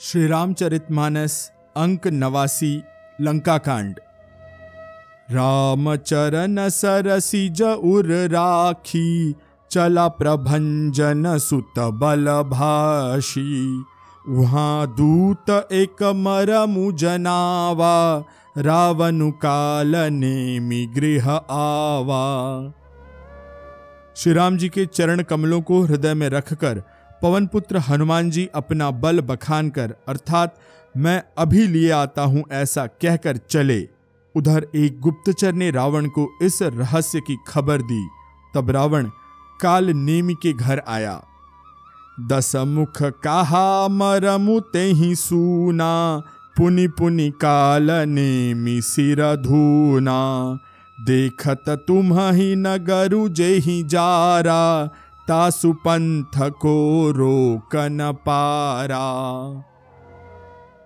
श्री रामचरितमानस अंक नवासी लंका कांड राम चरण सरसिज उर राखी, चला प्रभंजन सुत बल भाषी। वहाँ दूत एक मरमु जनावा, रावणु काल नेमि गृह आवा। श्री राम जी के चरण कमलों को हृदय में रखकर पवन पुत्र हनुमान जी अपना बल बखान कर अर्थात मैं अभी लिए आता हूँ ऐसा कहकर चले। उधर एक गुप्तचर ने रावण को इस रहस्य की खबर दी। तब रावण काल नेमी के घर आया। दस मुख कहा मरमु ही सूना, पुनि पुनि काल नेमी सिर धूना। देखत तुम ही नगरु जे ही जारा तासु पंथ को रोक न पारा।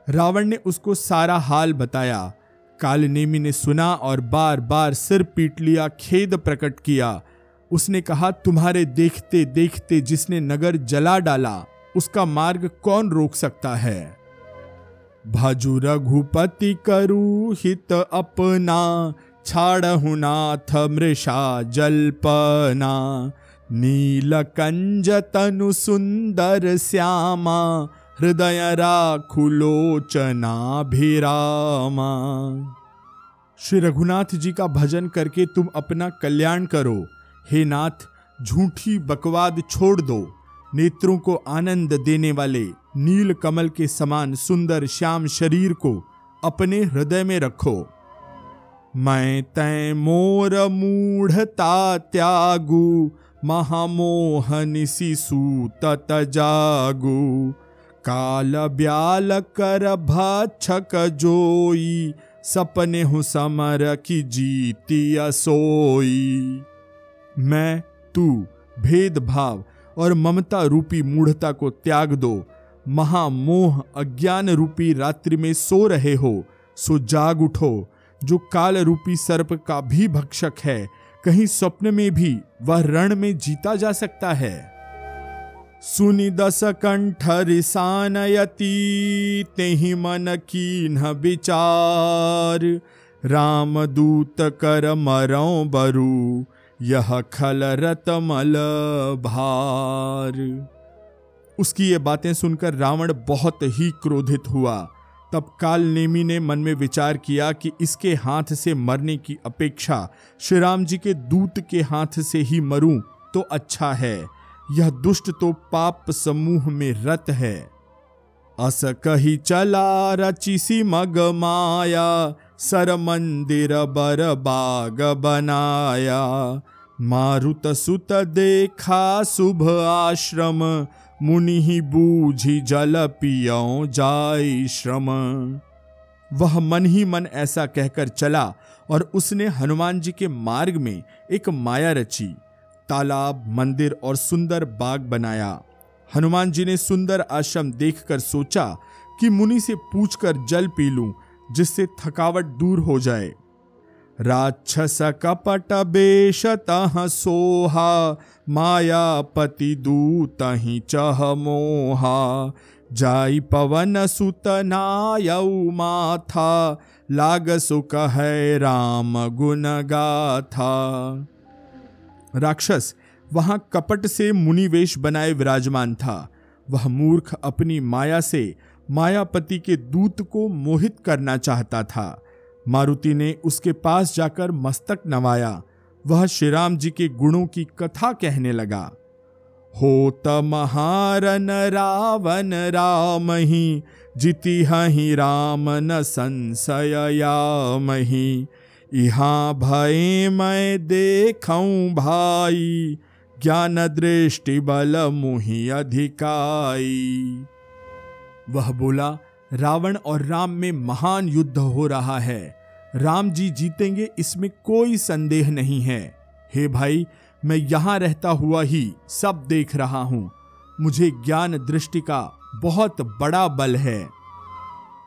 रावण ने उसको सारा हाल बताया। कालनेमी ने सुना और बार बार सिर पीट लिया, खेद प्रकट किया। उसने कहा, तुम्हारे देखते देखते जिसने नगर जला डाला, उसका मार्ग कौन रोक सकता है? भाजू रघुपति करु हित अपना, छाड़हु नाथ मृषा जल्पना। नील कंज तनु सुंदर श्यामा हृदय राखुलोचना भिरामा श्री रघुनाथ जी का भजन करके तुम अपना कल्याण करो। हे नाथ, झूठी बकवाद छोड़ दो। नेत्रों को आनंद देने वाले नील कमल के समान सुंदर श्याम शरीर को अपने हृदय में रखो। मैं तय मोर मूढ़ता त्यागू महामोहनिसी सूत जागू। काल ब्याल कर भक्षक जोई सपने हूँ समर की जीती असोई। मैं, तू, भेदभाव और ममता रूपी मूढ़ता को त्याग दो। महामोह अज्ञान रूपी रात्रि में सो रहे हो, सो जाग उठो, जो काल रूपी सर्प का भी भक्षक है। कहीं स्वप्न में भी वह रण में जीता जा सकता है। सुनिदस कंठ रिसानयती मन कीन्ह विचार। राम दूत कर मरो बरु, यह खल रतमल भार। उसकी ये बातें सुनकर रावण बहुत ही क्रोधित हुआ। तब काल नेमी ने मन में विचार किया कि इसके हाथ से मरने की अपेक्षा श्री राम जी के दूत के हाथ से ही मरूं तो अच्छा है। यह दुष्ट तो पाप समूह में रत है। अस कही चला रचिसी मग माया सर मंदिर बर बाग बनाया। मारुत सुत देखा शुभ आश्रम मुनि बूझी जल पियो जाय श्रम। वह मन ही मन ऐसा कहकर चला और उसने हनुमान जी के मार्ग में एक माया रची, तालाब, मंदिर और सुंदर बाग बनाया। हनुमान जी ने सुंदर आश्रम देखकर सोचा कि मुनि से पूछकर जल पी लूँ, जिससे थकावट दूर हो जाए। राक्षस कपट बेश तह सोहा मायापति दूत ही चह मोहा। जाई पवन सुत नायऊ माथा लाग सुख है राम गुण गाथा। राक्षस, वहाँ कपट से मुनिवेश बनाए विराजमान था। वह मूर्ख अपनी माया से मायापति के दूत को मोहित करना चाहता था। मारुति ने उसके पास जाकर मस्तक नवाया। वह श्री राम जी के गुणों की कथा कहने लगा। होत महारन रावण राम ही, जिति ही राम न संशय मही यहाँ भय मैं देखूँ भाई, ज्ञान दृष्टि बल मुहि अधिकाई। वह बोला रावण और राम में महान युद्ध हो रहा है। राम जी जीतेंगे, इसमें कोई संदेह नहीं है। हे भाई, मैं यहाँ रहता हुआ ही सब देख रहा हूँ। मुझे ज्ञान दृष्टि का बहुत बड़ा बल है।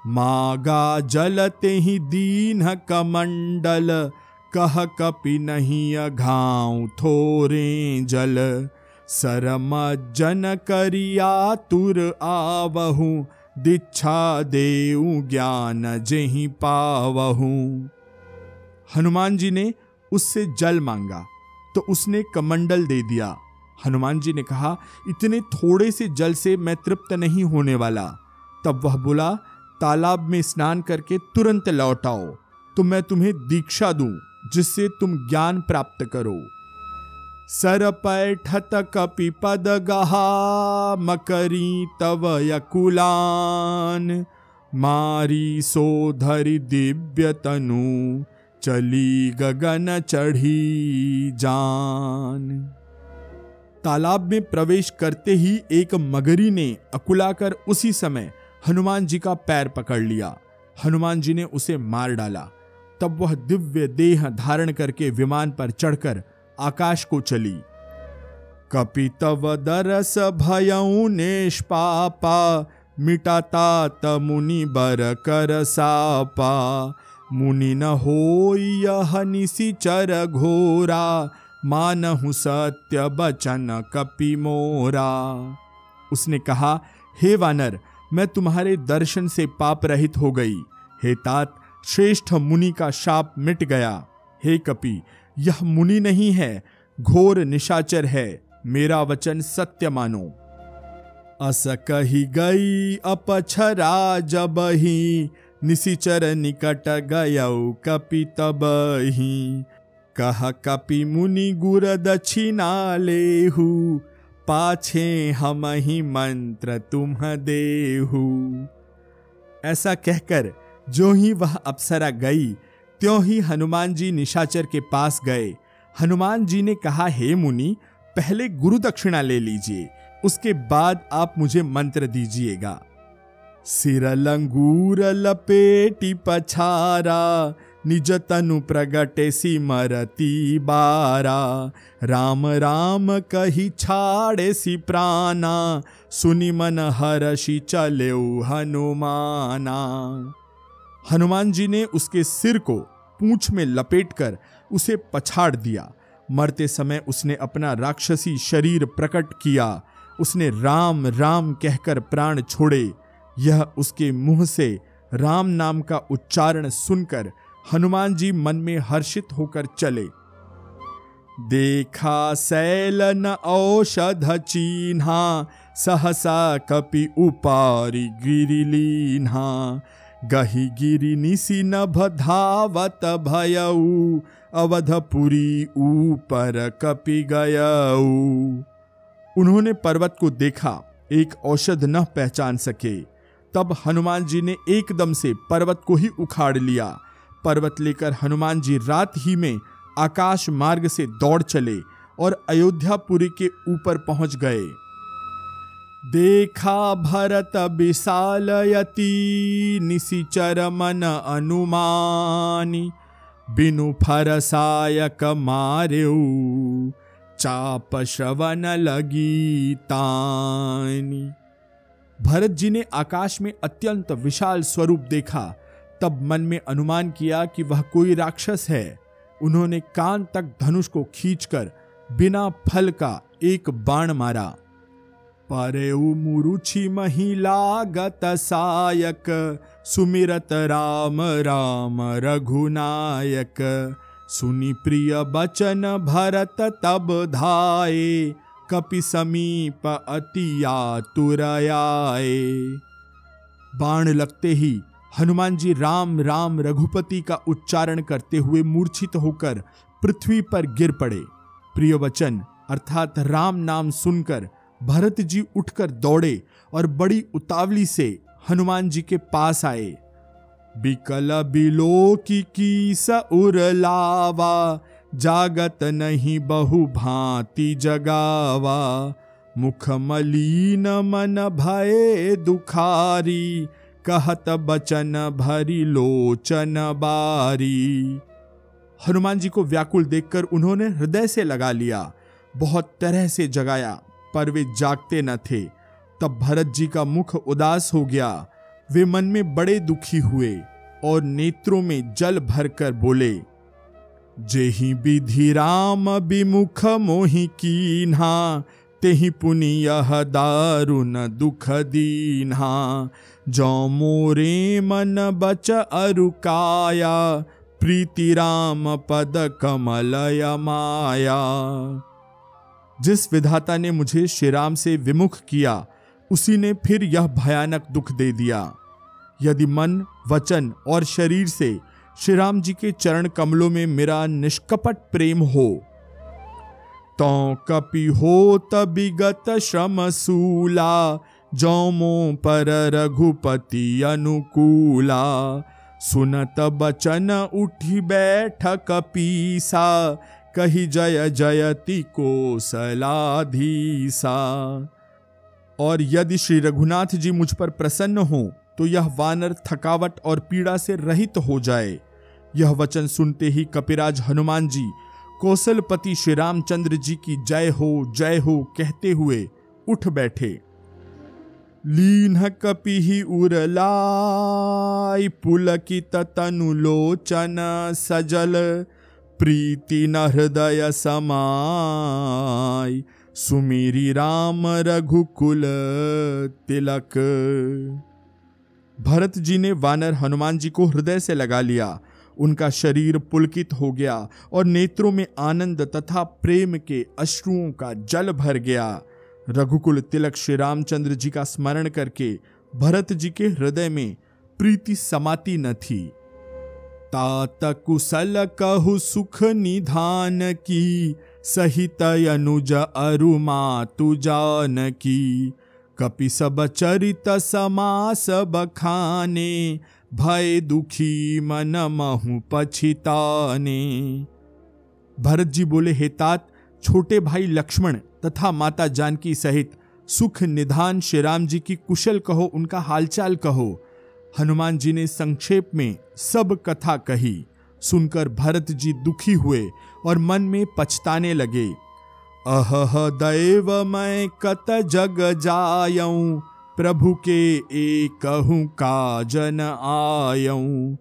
मागा जलते ही दीन कमंडल, कह कपि नहीं अघाऊ थोरे जल। सरम जन करिया तुर आवहु दीक्षा देऊ ज्ञान जेहि पावहू। हनुमान जी ने उससे जल मांगा तो उसने कमंडल दे दिया। हनुमान जी ने कहा, इतने थोड़े से जल से मैं तृप्त नहीं होने वाला। तब वह बोला, तालाब में स्नान करके तुरंत लौट आओ तो मैं तुम्हें दीक्षा दूँ, जिससे तुम ज्ञान प्राप्त करो। सर पैठत कपि पद गहा मकरी तव यकुलान। मारी सोधरि दिव्य तनु चली गगन चढ़ी जान। तालाब में प्रवेश करते ही एक मगरी ने अकुलाकर उसी समय हनुमान जी का पैर पकड़ लिया। हनुमान जी ने उसे मार डाला। तब वह दिव्य देह धारण करके विमान पर चढ़कर आकाश को चली। कपितव दरस भयऊ निष्पापा मिटाता त मुनि बर कर सापा। मुनि न हो यह निशिचर घोरा, मानहु सत्य बचन कपि मोरा। उसने कहा, हे वानर, मैं तुम्हारे दर्शन से पाप रहित हो गई। हे तात, श्रेष्ठ मुनि का शाप मिट गया। हे कपि यह मुनि नहीं है, घोर निशाचर है, मेरा वचन सत्य मानो। अस कही गई अपछरा जब ही, निशिचर निकट गयऊ कपि तब ही। कह कपि मुनि गुर दक्षिणा लेहू, पाछे हम ही मंत्र तुम देहू। ऐसा कहकर जो ही वह अप्सरा गई त्यों ही हनुमान जी निशाचर के पास गए। हनुमान जी ने कहा, हे मुनि, पहले गुरु दक्षिणा ले लीजिए, उसके बाद आप मुझे मंत्र दीजिएगा। सिर लंगूर लपेटी पछारा, निज तनु प्रगटे सिमरती बारा। राम राम कही छाड़े सी प्राणा, सुनि मन हरषि चले हनुमाना। हनुमान जी ने उसके सिर को पूंछ में लपेटकर उसे पछाड़ दिया। मरते समय उसने अपना राक्षसी शरीर प्रकट किया। उसने राम राम कहकर प्राण छोड़े। यह उसके मुँह से राम नाम का उच्चारण सुनकर हनुमान जी मन में हर्षित होकर चले। देखा सैलन औषध चिन्हा, सहसा कपि उपारी गिरिलीन्हा गही गिरी निसी नभ धावत भयऊ, अवधपुरी ऊपर कपि गयऊ। उन्होंने पर्वत को देखा, एक औषध न पहचान सके। तब हनुमान जी ने एकदम से पर्वत को ही उखाड़ लिया। पर्वत लेकर हनुमान जी रात ही में आकाश मार्ग से दौड़ चले और अयोध्यापुरी के ऊपर पहुँच गए। देखा भरत विशालयती निशिचर मन अनुमानी, बिनु फरसायक मार्यू, चाप श्रवण लगी तानी भरत जी ने आकाश में अत्यंत विशाल स्वरूप देखा, तब मन में अनुमान किया कि वह कोई राक्षस है। उन्होंने कान तक धनुष को खींचकर बिना फल का एक बाण मारा। परे मुरुचि महिला गत सायक, सुमिरत राम राम रघुनायक। सुनि प्रिय बचन भरत तब धाये, कपि समीप अति आतुरयाए बाण लगते ही हनुमान जी राम राम रघुपति का उच्चारण करते हुए मूर्छित होकर पृथ्वी पर गिर पड़े। प्रिय वचन अर्थात राम नाम सुनकर भरत जी उठकर दौड़े और बड़ी उतावली से हनुमान जी के पास आए। बिकल बिलो की कीस जागत नहीं बहु भांति जगावा। मुख मलीन मन भय दुखारी, कहत बचन भरी लोचन बारी। हनुमान जी को व्याकुल देखकर उन्होंने हृदय से लगा लिया, बहुत तरह से जगाया। पर वे जागते न थे। तब भरत जी का मुख उदास हो गया। वे मन में बड़े दुखी हुए और नेत्रों में जल भरकर बोले, जेहि विधि राम विमुख मोहि कीन्हा, तेहि पुनि यह दारुण दुख दीन्हा। जो मोरे मन बच अरुकाया प्रीति राम पद कमलय माया। जिस विधाता ने मुझे श्रीराम से विमुख किया, उसी ने फिर यह भयानक दुख दे दिया। यदि मन, वचन और शरीर से श्री राम जी के चरण कमलों में मेरा निष्कपट प्रेम हो तो कपि हो तबिगत श्रम सूला, जौमो पर रघुपति अनुकूला। सुनत बचन उठी बैठ कपीसा कही जय जयति को सलाधीसा और यदि श्री रघुनाथ जी मुझ पर प्रसन्न हो तो यह वानर थकावट और पीड़ा से रहित हो जाए। यह वचन सुनते ही कपिराज हनुमान जी, कौशलपति श्री रामचंद्र जी की जय हो जय हो कहते हुए उठ बैठे। लीन कपि ही उरलाई, पुलकित तनुलोचन सजल प्रीति न हृदय समाय सुमेरी राम रघुकुल तिलक। भरत जी ने वानर हनुमान जी को हृदय से लगा लिया। उनका शरीर पुलकित हो गया और नेत्रों में आनंद तथा प्रेम के अश्रुओं का जल भर गया। रघुकुल तिलक श्री रामचंद्र जी का स्मरण करके भरत जी के हृदय में प्रीति समाती न थी। तात कुशल कहु सुख निधान की सहित अनुज अरुमा तु जान की कपि सब चरित समास बखाने भय दुखी मन महु पछिताने। भरत जी बोले, हे तात, छोटे भाई लक्ष्मण तथा माता जानकी सहित सुख निधान श्री राम जी की कुशल कहो, उनका हालचाल कहो। हनुमान जी ने संक्षेप में सब कथा कही। सुनकर भरत जी दुखी हुए और मन में पछताने लगे। अह दैव, मैं कत जग जायऊं? प्रभु के एक का जन आयऊं।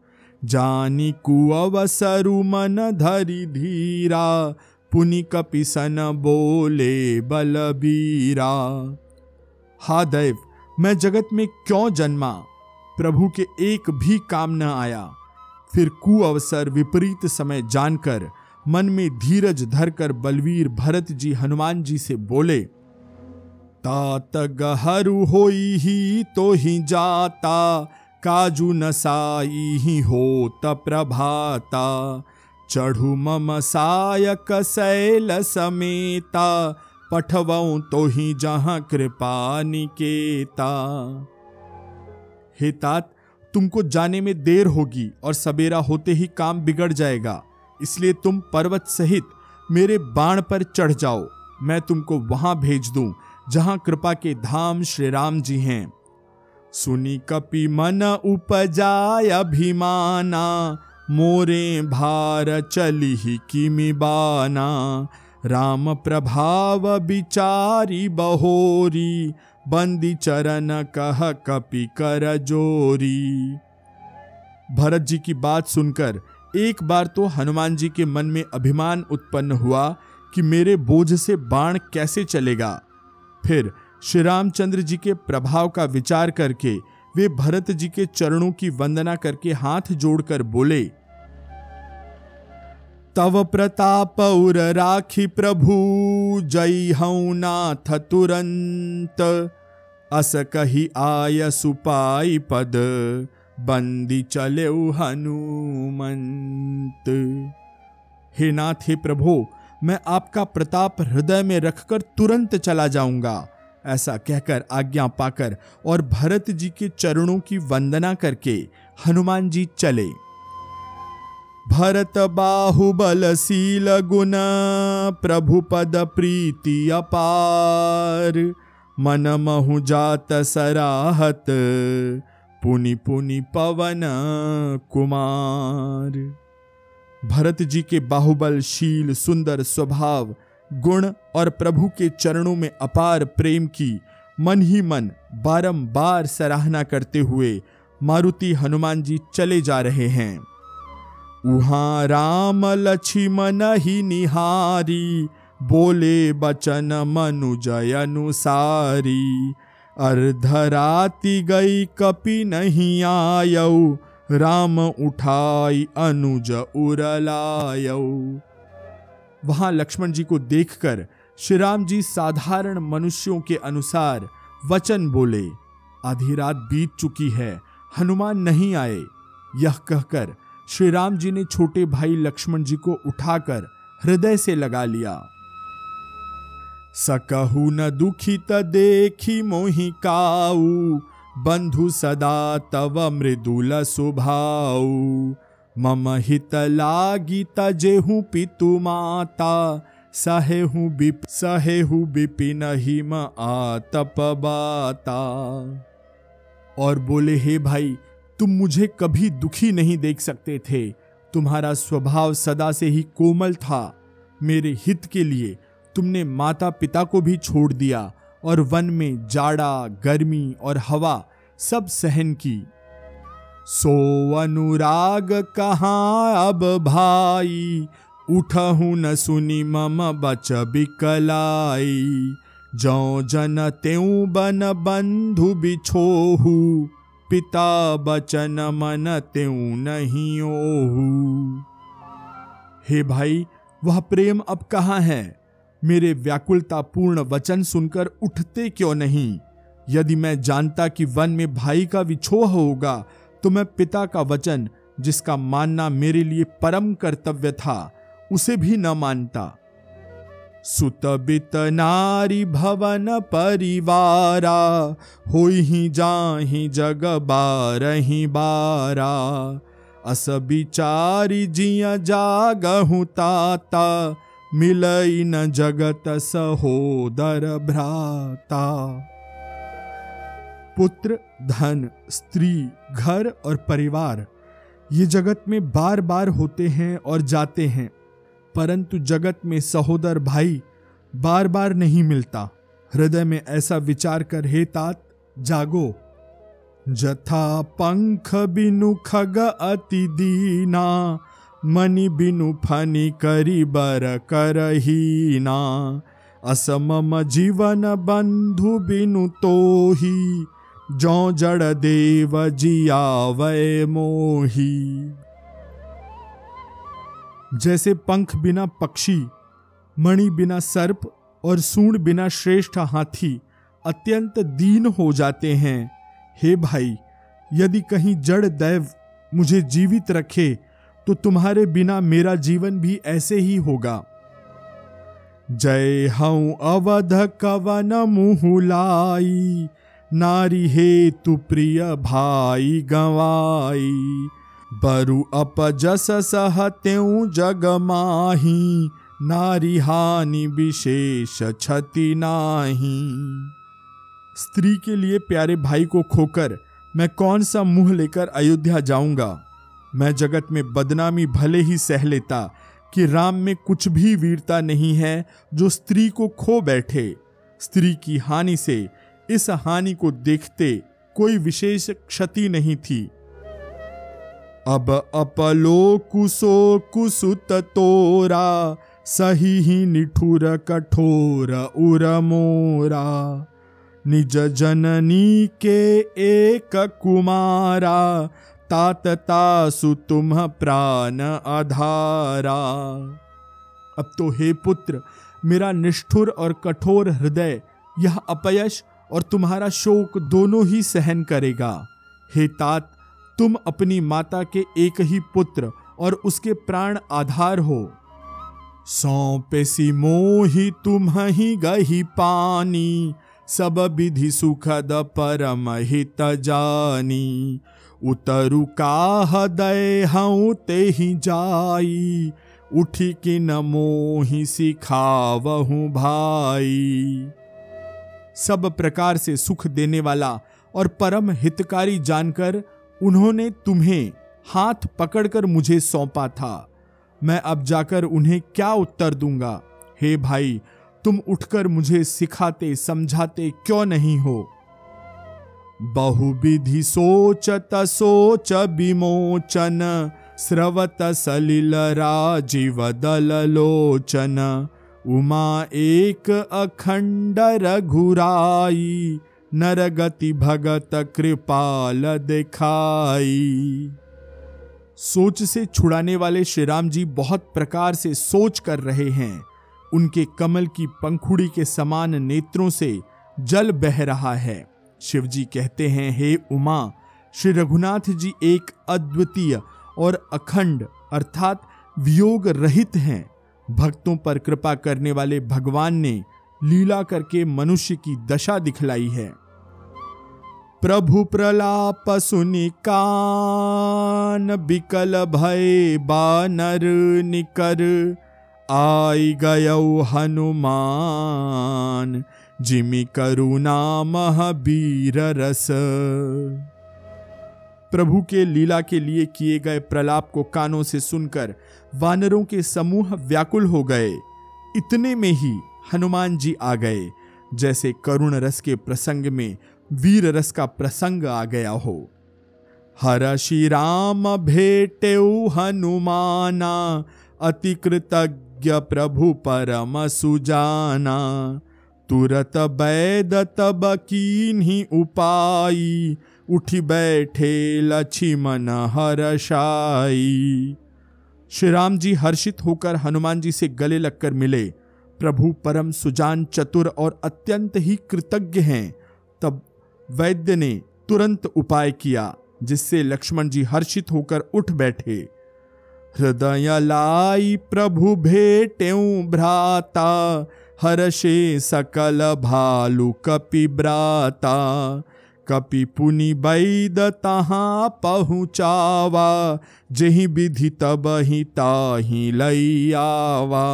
जानी कुअवसरु मन धरि धीरा, पुनि कपिसन बोले बलबीरा। हा दैव, मैं जगत में क्यों जन्मा? प्रभु के एक भी काम न आया। फिर कुअवसर विपरीत समय जानकर मन में धीरज धरकर बलवीर भरत जी हनुमान जी से बोले, तात गहरु होई ही तो ही जाता, काजू नसाई ही हो त प्रभाता। चढ़ू मम सायक शैल समेता, पठवऊ तो ही जहाँ कृपा निकेता। हे तात, तुमको जाने में देर होगी और सवेरा होते ही काम बिगड़ जाएगा। इसलिए तुम पर्वत सहित मेरे बाण पर चढ़ जाओ। मैं तुमको वहाँ भेज दूँ, जहाँ कृपा के धाम श्री राम जी हैं। सुनी कपि मन उपजाय अभिमाना, मोरे भार चली ही किमि बाना। राम प्रभाव बिचारी बहोरी बंदी चरण कह कपि कर जोरी। भरत जी की बात सुनकर एक बार तो हनुमान जी के मन में अभिमान उत्पन्न हुआ कि मेरे बोझ से बाण कैसे चलेगा। फिर श्री रामचंद्र जी के प्रभाव का विचार करके वे भरत जी के चरणों की वंदना करके हाथ जोड़कर बोले तव प्रताप उर राखी प्रभु, जय हऊ नाथ तुरंत। अस कही आय सुपाई पद, बंदी चले हनुमंत। हे नाथ, हे प्रभु, मैं आपका प्रताप हृदय में रखकर तुरंत चला जाऊँगा। ऐसा कहकर आज्ञा पाकर और भरत जी के चरणों की वंदना करके हनुमान जी चले। भरत बाहुबलशील गुण प्रभु पद प्रीति अपार। मन महु जात सराहत, पुनि पुनि पवन कुमार। भरत जी के बाहुबलशील सुंदर स्वभाव, गुण और प्रभु के चरणों में अपार प्रेम की मन ही मन बारंबार सराहना करते हुए मारुति हनुमान जी चले जा रहे हैं। उहा राम लक्ष्मण ही निहारी, बोले बचन मनुजय अनुसारी। अर्धराति गई कपि नहीं आयऊ राम उठाई अनुज उरलायऊ वहाँ लक्ष्मण जी को देखकर श्री राम जी साधारण मनुष्यों के अनुसार वचन बोले, आधी रात बीत चुकी है, हनुमान नहीं आए। यह कहकर श्री राम जी ने छोटे भाई लक्ष्मण जी को उठाकर हृदय से लगा लिया। सकहु न दुखी त देखी मोहि काऊ, बंधु सदा तव मृदुल सुभाऊ। मम हित लागी तजेहु पितु माता, सहेहु बिप, सहेहु बिपिन हिम आतप और बोले, हे भाई तुम मुझे कभी दुखी नहीं देख सकते थे। तुम्हारा स्वभाव सदा से ही कोमल था। मेरे हित के लिए तुमने माता पिता को भी छोड़ दिया और वन में जाड़ा, गर्मी और हवा सब सहन की। सो अनुराग कहाँ अब भाई? उठहु न सुनी मम बच बिकलाई। जौ जन त्यों बन बंधु बिछोहू। पिता बचन मन त्यों नहीं ओहू। हे भाई, वह प्रेम अब कहाँ है? मेरे व्याकुलता पूर्ण वचन सुनकर उठते क्यों नहीं? यदि मैं जानता कि वन में भाई का विछोह होगा तो मैं पिता का वचन, जिसका मानना मेरे लिए परम कर्तव्य था, उसे भी न मानता। सुत बित नारी भवन परिवारा हो जाही जग बारही बारा। अस बिचारी जिया जागहु ताता, मिलई न जगत सहोदर भ्राता। पुत्र, धन, स्त्री, घर और परिवार, ये जगत में बार बार होते हैं और जाते हैं। परंतु जगत में सहोदर भाई बार बार नहीं मिलता। हृदय में ऐसा विचार कर, हे तात, जागो। जथा पंख बिनु खग अति दीना मनि बिनु फनी करी बर करहीना। असमम जीवन बंधु बिनु तोही, जो जड़ देव जिया जियावय मोही। जैसे पंख बिना पक्षी, मणि बिना सर्प और सूण बिना श्रेष्ठ हाथी अत्यंत दीन हो जाते हैं। हे भाई, यदि कहीं जड़ दैव मुझे जीवित रखे तो तुम्हारे बिना मेरा जीवन भी ऐसे ही होगा। जय हऊ अवध कवन मुहुलाई, नारी हे तु प्रिय भाई गवाई। बरु अपजस सह त्यों जग माही, नारी हानि विशेष क्षति नाही। स्त्री के लिए प्यारे भाई को खोकर मैं कौन सा मुँह लेकर अयोध्या जाऊँगा? मैं जगत में बदनामी भले ही सह लेता कि राम में कुछ भी वीरता नहीं है जो स्त्री को खो बैठे। स्त्री की हानि से इस हानि को देखते कोई विशेष क्षति नहीं थी। अब अपलो कुसो कुसुत तोरा सही ही निठुर कठोर उर मोरा। निज जननी के एक कुमारा, तात तासु तुम प्राण आधारा। अब तो हे पुत्र, मेरा निष्ठुर और कठोर हृदय, यह अपयश और तुम्हारा शोक दोनों ही सहन करेगा। हे तात तुम अपनी माता के एक ही पुत्र और उसके प्राण आधार हो। सी मोही तुम ही गही पानी, सब विधि सुखद परम हित जानी। उतरु का दय हूँ ते ही जाई, उठी कि न मोही सिखावहूँ भाई। सब प्रकार से सुख देने वाला और परम हितकारी जानकर उन्होंने तुम्हें हाथ पकड़कर मुझे सौंपा था। मैं अब जाकर उन्हें क्या उत्तर दूँगा? हे भाई, तुम उठकर मुझे सिखाते, समझाते क्यों नहीं हो? बहुविधि सोचत सोच विमोचन, स्रवत सलिल राजीव दल लोचन। उमा एक अखंड रघुराई नरगति भगत कृपाल दिखाई। सोच से छुड़ाने वाले श्री राम जी बहुत प्रकार से सोच कर रहे हैं। उनके कमल की पंखुड़ी के समान नेत्रों से जल बह रहा है। शिव जी कहते हैं, हे उमा, श्री रघुनाथ जी एक अद्वितीय और अखंड, अर्थात वियोग रहित हैं। भक्तों पर कृपा करने वाले भगवान ने लीला करके मनुष्य की दशा दिखलाई है। प्रभु प्रलाप सुनि कान, बिकल भय बानर निकर। आई गय हनुमान, जिमि करुणा महावीर रस। प्रभु के लीला के लिए किए गए प्रलाप को कानों से सुनकर वानरों के समूह व्याकुल हो गए। इतने में ही हनुमान जी आ गए, जैसे करुण रस के प्रसंग में वीर रस का प्रसंग आ गया हो। हर श्री राम भेटे हनुमाना, अति कृतज्ञ प्रभु परम सुजाना। तुरत बैद तब की उपाई उठी बैठे लक्ष्मण हर्षाई श्री राम जी हर्षित होकर हनुमान जी से गले लगकर मिले। प्रभु परम सुजान चतुर और अत्यंत ही कृतज्ञ हैं। वैद्य ने तुरंत उपाय किया, जिससे लक्ष्मण जी हर्षित होकर उठ बैठे। हृदय लाई, प्रभु भेटे भ्राता, हर्षे सकल भालु कपि ब्राता। कपि पुनि बैद तहाँ पहुँचावा, जही विधि तब ही ताही लैयावा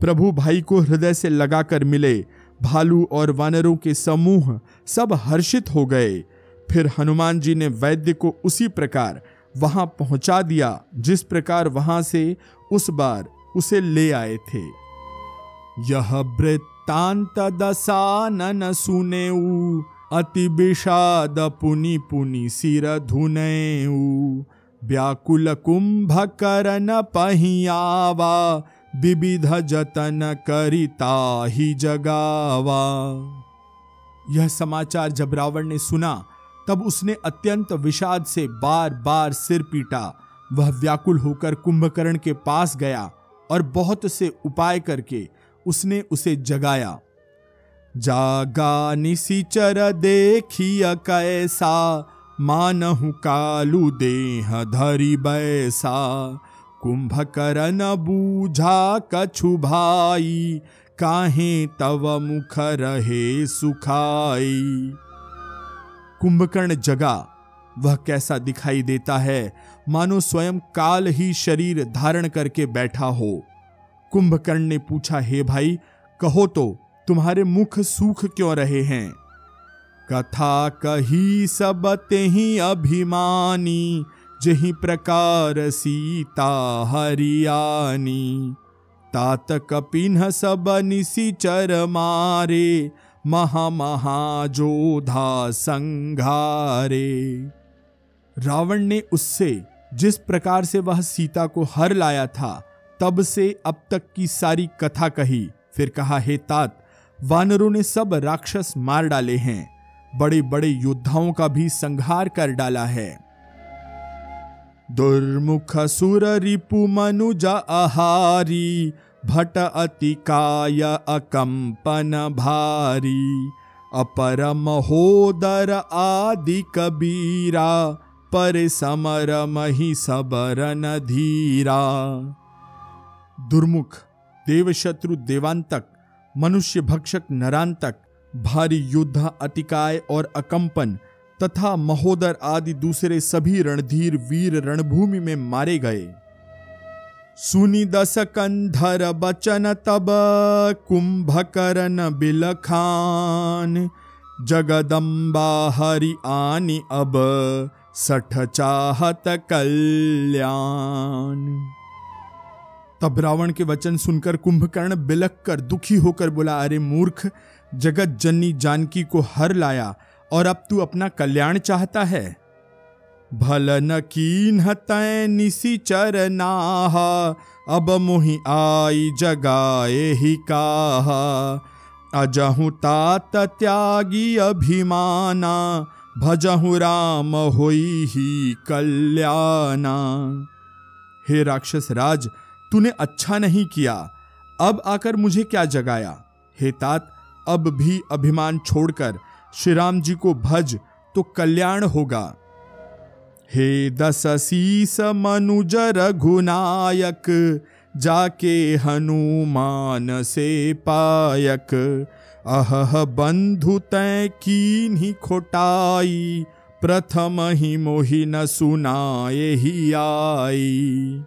प्रभु भाई को हृदय से लगाकर मिले भालू और वानरों के समूह सब हर्षित हो गए। फिर हनुमान जी ने वैद्य को उसी प्रकार वहाँ पहुँचा दिया, जिस प्रकार वहाँ से उस बार उसे ले आए थे। यह वृत्तांत दसानन सुने अति विषाद पुनि पुनि सिर धुने व्याकुल कुंभ करन पहियावा विविध जतन करिता ही जगावा। यह समाचार जब रावण ने सुना, तब उसने अत्यंत विषाद से बार बार सिर पीटा। वह व्याकुल होकर कुंभकर्ण के पास गया और बहुत से उपाय करके उसने उसे जगाया। जागा निशिचर देखिय कैसा, मानहु कालू देह धरी बैसा। कुंभकर्ण बूझा कछु भाई, काहे तव मुख रहे सुखाई। कुंभकर्ण जगा, वह कैसा दिखाई देता है? मानो स्वयं काल ही शरीर धारण करके बैठा हो। कुंभकर्ण ने पूछा, हे भाई, कहो तो तुम्हारे मुख सूख क्यों रहे हैं? कथा कही सब ही अभिमानी जही प्रकार सीता हरियानी तात कपिन्ह सब चर मारे, महा महाजोधा संघारे। रावण ने उससे जिस प्रकार से वह सीता को हर लाया था, तब से अब तक की सारी कथा कही। फिर कहा, हे तात, वानरों ने सब राक्षस मार डाले हैं बड़े बड़े योद्धाओं का भी संहार कर डाला है। दुर्मुख सुर रिपु मनुज आहारी भट अति काय अकंपन भारी अपर महोदर आदि कबीरा पर समर मही सबरन धीरा। दुर्मुख, देवशत्रु देवांतक मनुष्य भक्षक नरांतक, भारी योद्धा, अतिकाय और अकंपन तथा महोदर आदि दूसरे सभी रणधीर वीर रणभूमि में मारे गए। सुनी दस कंधर बचन तब कुंभकर्ण बिलखान, जगदम्बा हरि आनी अब सठ चाहत कल्याण। तब रावण के वचन सुनकर कुंभकर्ण बिलक कर दुखी होकर बोला, अरे मूर्ख, जगत जननी जानकी को हर लाया और अब तू अपना कल्याण चाहता है। भल न निसी चरनाह, अब मोहि आई जगाए ही काहा। अजहु तात त्यागी अभिमाना, भजहु राम होई ही कल्याणा। हे राक्षस राज, तूने अच्छा नहीं किया, अब आकर मुझे क्या जगाया? हे तात, अब भी अभिमान छोड़कर श्री राम जी को भज तो कल्याण होगा। हे दस शीस मनुज रघुनायक, जाके हनुमान से पायक। अह बंधु तय की खोटाई, प्रथम ही मोहि न सुनाए ही आई।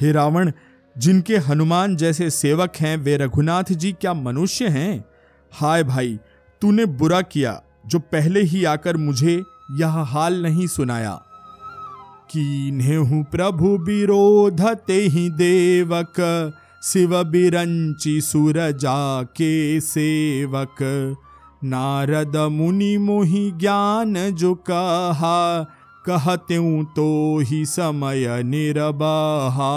हे रावण, जिनके हनुमान जैसे सेवक हैं, वे रघुनाथ जी क्या मनुष्य हैं? हाय भाई तूने बुरा किया जो पहले ही आकर मुझे यह हाल नहीं सुनाया। कीन्हेहु प्रभु विरोधते ही देवक, शिव बिरंची सुर जाके सेवक। नारद मुनि मोहि ज्ञान जो कहा, कहते तो ही समय निर्बाहा।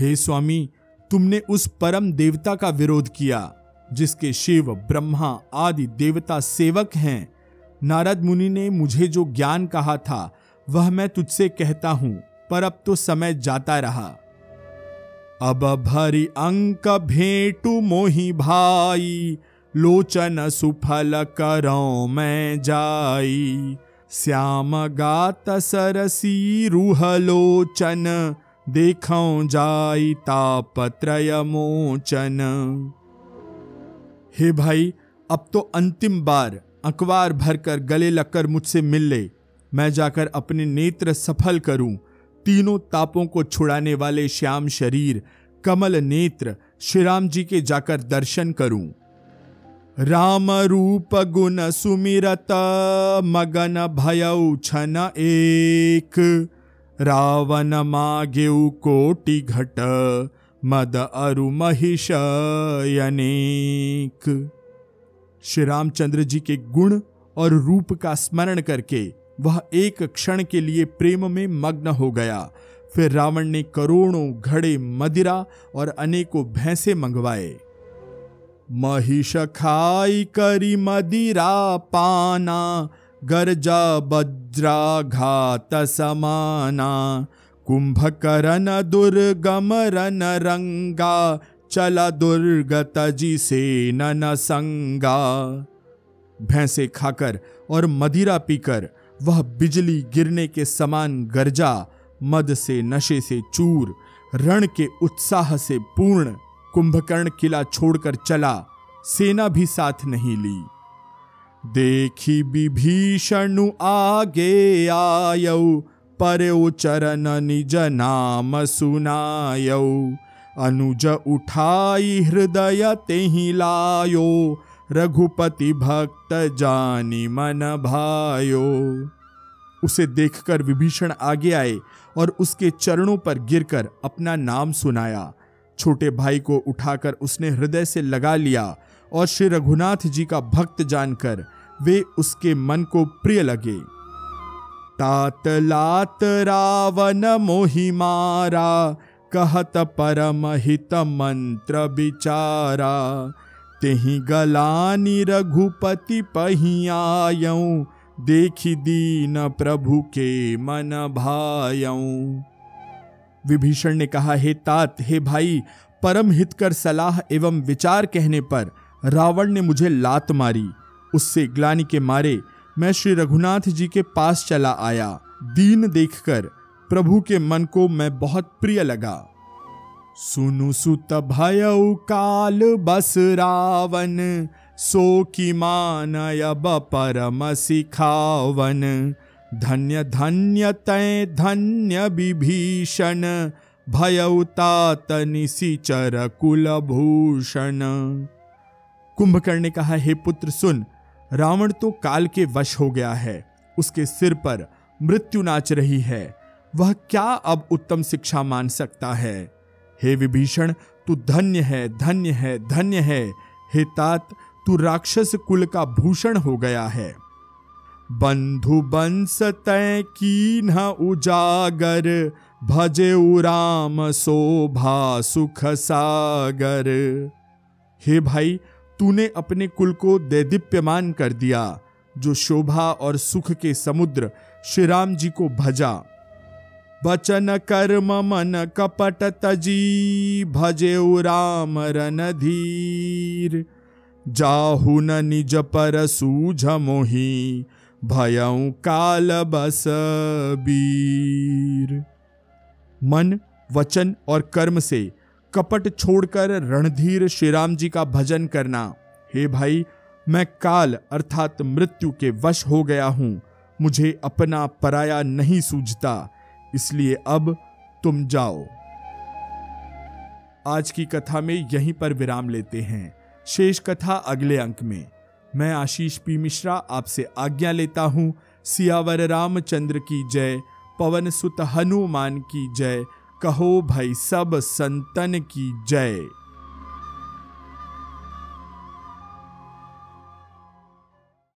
हे स्वामी, तुमने उस परम देवता का विरोध किया। जिसके शिव, ब्रह्मा आदि देवता सेवक हैं। नारद मुनि ने मुझे जो ज्ञान कहा था, वह मैं तुझसे कहता हूँ, पर अब तो समय जाता रहा। अब भरी अंक भेटू मोहि भाई, लोचन सुफल करो मैं जाई। श्याम गात सरसी रूह लोचन, देखो जाई तापत्रय मोचन। हे भाई, अब तो अंतिम बार अखबार भरकर गले लगकर मुझसे मिल ले। मैं जाकर अपने नेत्र सफल करूँ। तीनों तापों को छुड़ाने वाले श्याम शरीर, कमल नेत्र श्री राम जी के जाकर दर्शन करूँ। राम रूप गुण सुमिरत, मगन भय छन एक। रावण मागेऊ कोटि घट मद अरु महिष अनेक। श्री रामचंद्र जी के गुण और रूप का स्मरण करके वह एक क्षण के लिए प्रेम में मग्न हो गया। फिर रावण ने करोड़ों घड़े मदिरा और अनेकों भैंसे मंगवाए। महिष खाई करी मदिरा पाना, गरजा बज्रा घात समाना। कुंभकरण दुर्गम रन रंगा चला दुर्गत जी से न संगा भैंसे खाकर और मदिरा पीकर वह बिजली गिरने के समान गर्जा, मद से, नशे से चूर, रण के उत्साह से पूर्ण कुंभकर्ण किला छोड़कर चला, सेना भी साथ नहीं ली। देखी विभीषण आगे आयऊ पर चरण निज नाम सुनायऊ अनुज उठाई हृदय तेहि लायो। रघुपति भक्त जानी मन भायो। उसे देखकर विभीषण आगे आए और उसके चरणों पर गिरकर अपना नाम सुनाया। छोटे भाई को उठाकर उसने हृदय से लगा लिया और श्री रघुनाथ जी का भक्त जानकर वे उसके मन को प्रिय लगे। तात लात रावण मोहि मारा, कहत परम हित मंत्र बिचारा तेहि गलानी रघुपति पहियायऊ, देखी दीन प्रभु के मन भायऊ। विभीषण ने कहा, हे तात, हे भाई, परम हितकर सलाह एवं विचार कहने पर रावण ने मुझे लात मारी, उससे ग्लानी के मारे मैं श्री रघुनाथ जी के पास चला आया। दीन देखकर प्रभु के मन को मैं बहुत प्रिय लगा। सुनु सुत भय काल बस रावण, सो की मानयब परम सिखावन। धन्य धन्य तय धन्य विभीषण भयउतात निशिचर कुलभूषण कुंभकर्ण ने कहा, हे पुत्र, सुन रावण तो काल के वश हो गया है। उसके सिर पर मृत्यु नाच रही है। वह क्या अब उत्तम शिक्षा मान सकता है? हे विभीषण, तू धन्य है धन्य है धन्य है। हे तात, तू राक्षस कुल का भूषण हो गया है। बंधु बंस तय की न उजागर भजे राम शोभा सुख सागर। हे भाई तूने अपने कुल को दैदीप्यमान कर दिया, जो शोभा और सुख के समुद्र श्री राम जी को भजा। बचन कर्म मन कपट तजी, भजे राम रणधीर जाहु न निज पर सूझ मोही भयऊ काल बस बीर। मन, वचन और कर्म से कपट छोड़कर रणधीर श्री राम जी का भजन करना। हे भाई, मैं काल अर्थात मृत्यु के वश हो गया हूँ। मुझे अपना पराया नहीं सूझता, इसलिए अब तुम जाओ। आज की कथा में यहीं पर विराम लेते हैं। शेष कथा अगले अंक में। मैं आशीष पी मिश्रा आपसे आज्ञा लेता हूँ। सियावर रामचंद्र की जय, पवन सुत हनुमान की जय। कहो भाई सब संतन की जय।